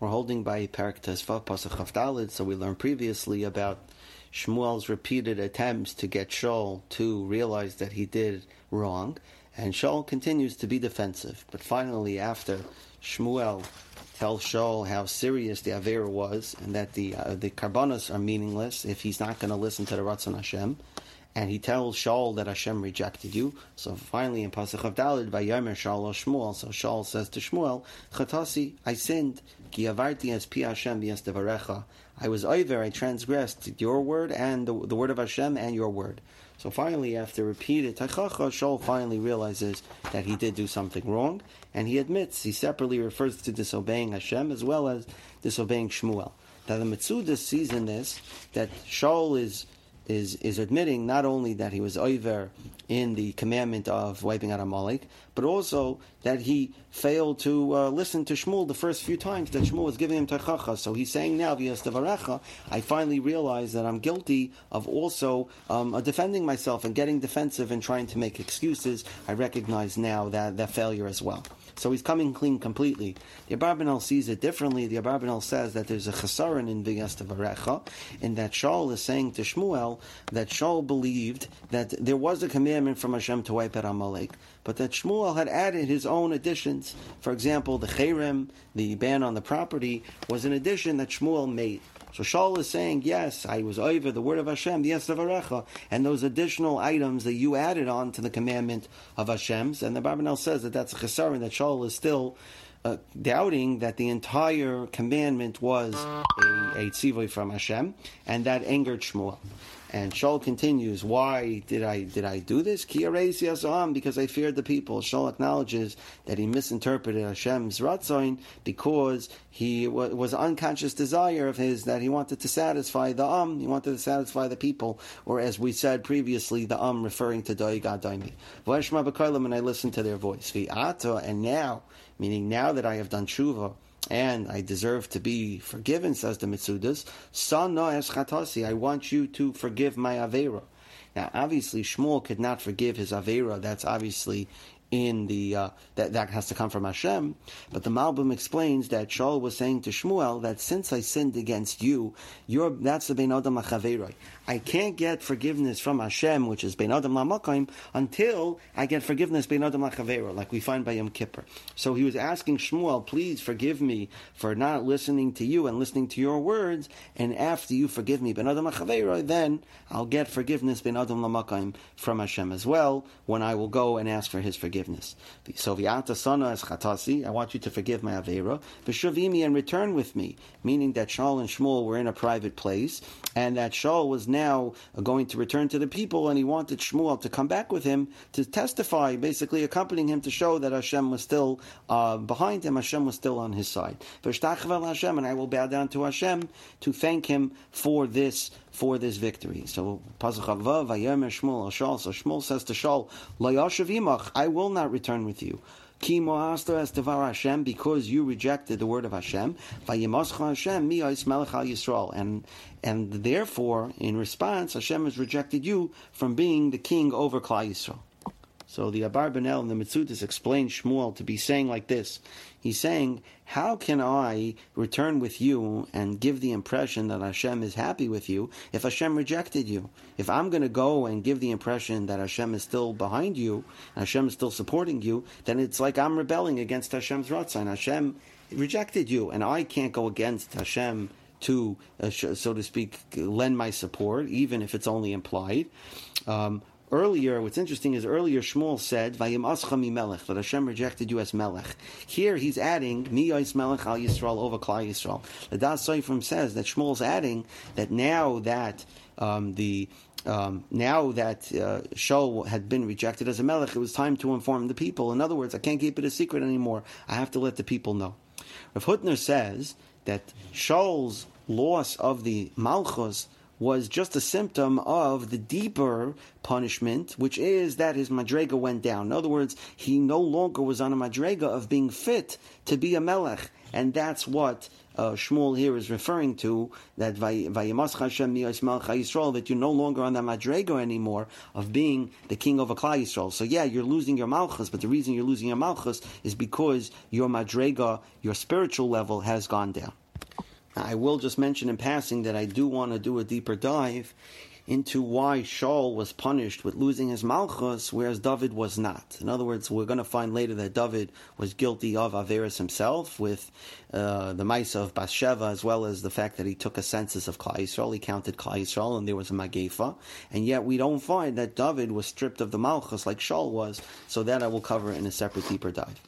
We're holding by Parak Tezvav Pasach Dalid, so we learned previously about Shmuel's repeated attempts to get Shaul to realize that he did wrong, and Shaul continues to be defensive. But finally, after Shmuel tells Shaul how serious the Avera was, and that the uh, the Karbanos are meaningless if he's not going to listen to the Ratzon Hashem, and he tells Shaul that Hashem rejected you. So finally, in pasuk of Dalid, Vayomer Shaul Shmuel. So Shaul says to Shmuel, Chatasi, I sinned. Ki avarti es pi Hashem devarecha. I was over, I transgressed your word and the, the word of Hashem and your word. So finally, after repeated tachacha, Shaul finally realizes that he did do something wrong, and he admits, he separately refers to disobeying Hashem as well as disobeying Shmuel. Now the Metzudah sees in this that Shaul is is is admitting not only that he was over in the commandment of wiping out Amalek, but also that he failed to uh, listen to Shmuel the first few times that Shmuel was giving him tachacha. So he's saying now, Varecha, I finally realize that I'm guilty of also um, defending myself and getting defensive and trying to make excuses. I recognize now that that failure as well. So he's coming clean completely. The Abarbanel sees it differently. The Abarbanel says that there's a chesaron in V'yasta Varecha, in that Shaul is saying to Shmuel that Shaul believed that there was a commandment from Hashem to wipe out Amalek, but that Shmuel had added his own additions. For example, the cherem, the ban on the property, was an addition that Shmuel made. So Shaul is saying, yes, I was over the word of Hashem, the Varecha, and those additional items that you added on to the commandment of Hashem's. And the Abarbanel says that that's a chesaron, that Shaul is still uh, doubting that the entire commandment was a, a from Hashem, and that angered Shmuel. And Shaul continues, why did I did I do this? Because I feared the people. Shaul acknowledges that he misinterpreted Hashem's ratzon because he was unconscious desire of his that he wanted to satisfy the um, he wanted to satisfy the people, or as we said previously, the um referring to Doigad Daimi. And I listened to their voice. And now, meaning now that I have done tshuva, and I deserve to be forgiven, says the Metzudas. Sana es chatasi, I want you to forgive my Avera. Now, obviously, Shmuel could not forgive his Avera. That's obviously in the uh, that that has to come from Hashem. But the Malbim explains that Shaul was saying to Shmuel that since I sinned against you, you're that's the Ben Adam Lachaveroi. I can't get forgiveness from Hashem, which is Ben Adam Lamakayim, until I get forgiveness Ben Adam Lachavera, like we find by Yom Kippur. So he was asking Shmuel, please forgive me for not listening to you and listening to your words, and after you forgive me Ben Adam Lachavera, then I'll get forgiveness Ben Adam Lamakayim from Hashem as well, when I will go and ask for his forgiveness. So Viata Sana as Chatasi, I want you to forgive my Avera, V'shavimi and return with me, meaning that Shaul and Shmuel were in a private place, and that Shaul was now going to return to the people, and he wanted Shmuel to come back with him to testify, basically accompanying him to show that Hashem was still uh, behind him, Hashem was still on his side. Hashem, and I will bow down to Hashem to thank him for this for this victory. So Pasach Vayomer Shmuel Shal. So Shmuel says to Shaul, Layashav Imach, I will not return with you. Ki es devar Hashem, because you rejected the word of Hashem. Vayimascha Hashem mi melech al Yisrael, and and therefore, in response, Hashem has rejected you from being the king over Klal Yisrael. So the Abarbanel and the Metzudas explain Shmuel to be saying like this. He's saying, How can I return with you and give the impression that Hashem is happy with you if Hashem rejected you? If I'm going to go and give the impression that Hashem is still behind you, Hashem is still supporting you, then it's like I'm rebelling against Hashem's Ratzon. Hashem rejected you, and I can't go against Hashem to, uh, so to speak, lend my support, even if it's only implied. Um, Earlier, what's interesting is earlier Shmuel said, "Vayim ascha melech," that Hashem rejected you as melech. Here he's adding mi Yis melech al Yisrael over Klal Yisrael. The Daas Sofrim says that Shmuel's adding that now that um, the um, now that uh, Shaul had been rejected as a melech, it was time to inform the people. In other words, I can't keep it a secret anymore. I have to let the people know. Rav Hutner says that Shaul's loss of the malchus was just a symptom of the deeper punishment, which is that his madrega went down. In other words, he no longer was on a madrega of being fit to be a melech. and that's what uh, Shmuel here is referring to that that you're no longer on that madrega anymore of being the king of a Klal Yisrael. So yeah, you're losing your malchus, but the reason you're losing your malchus is because your madrega, your spiritual level, has gone down. I will just mention in passing that I do want to do a deeper dive into why Shaul was punished with losing his malchus, whereas David was not. In other words, we're going to find later that David was guilty of Averis himself with uh, the Maisa of Bathsheba, as well as the fact that he took a census of Klal Yisrael. He counted Klal Yisrael, and there was a Magefa. And yet we don't find that David was stripped of the malchus like Shaul was. So that I will cover in a separate deeper dive.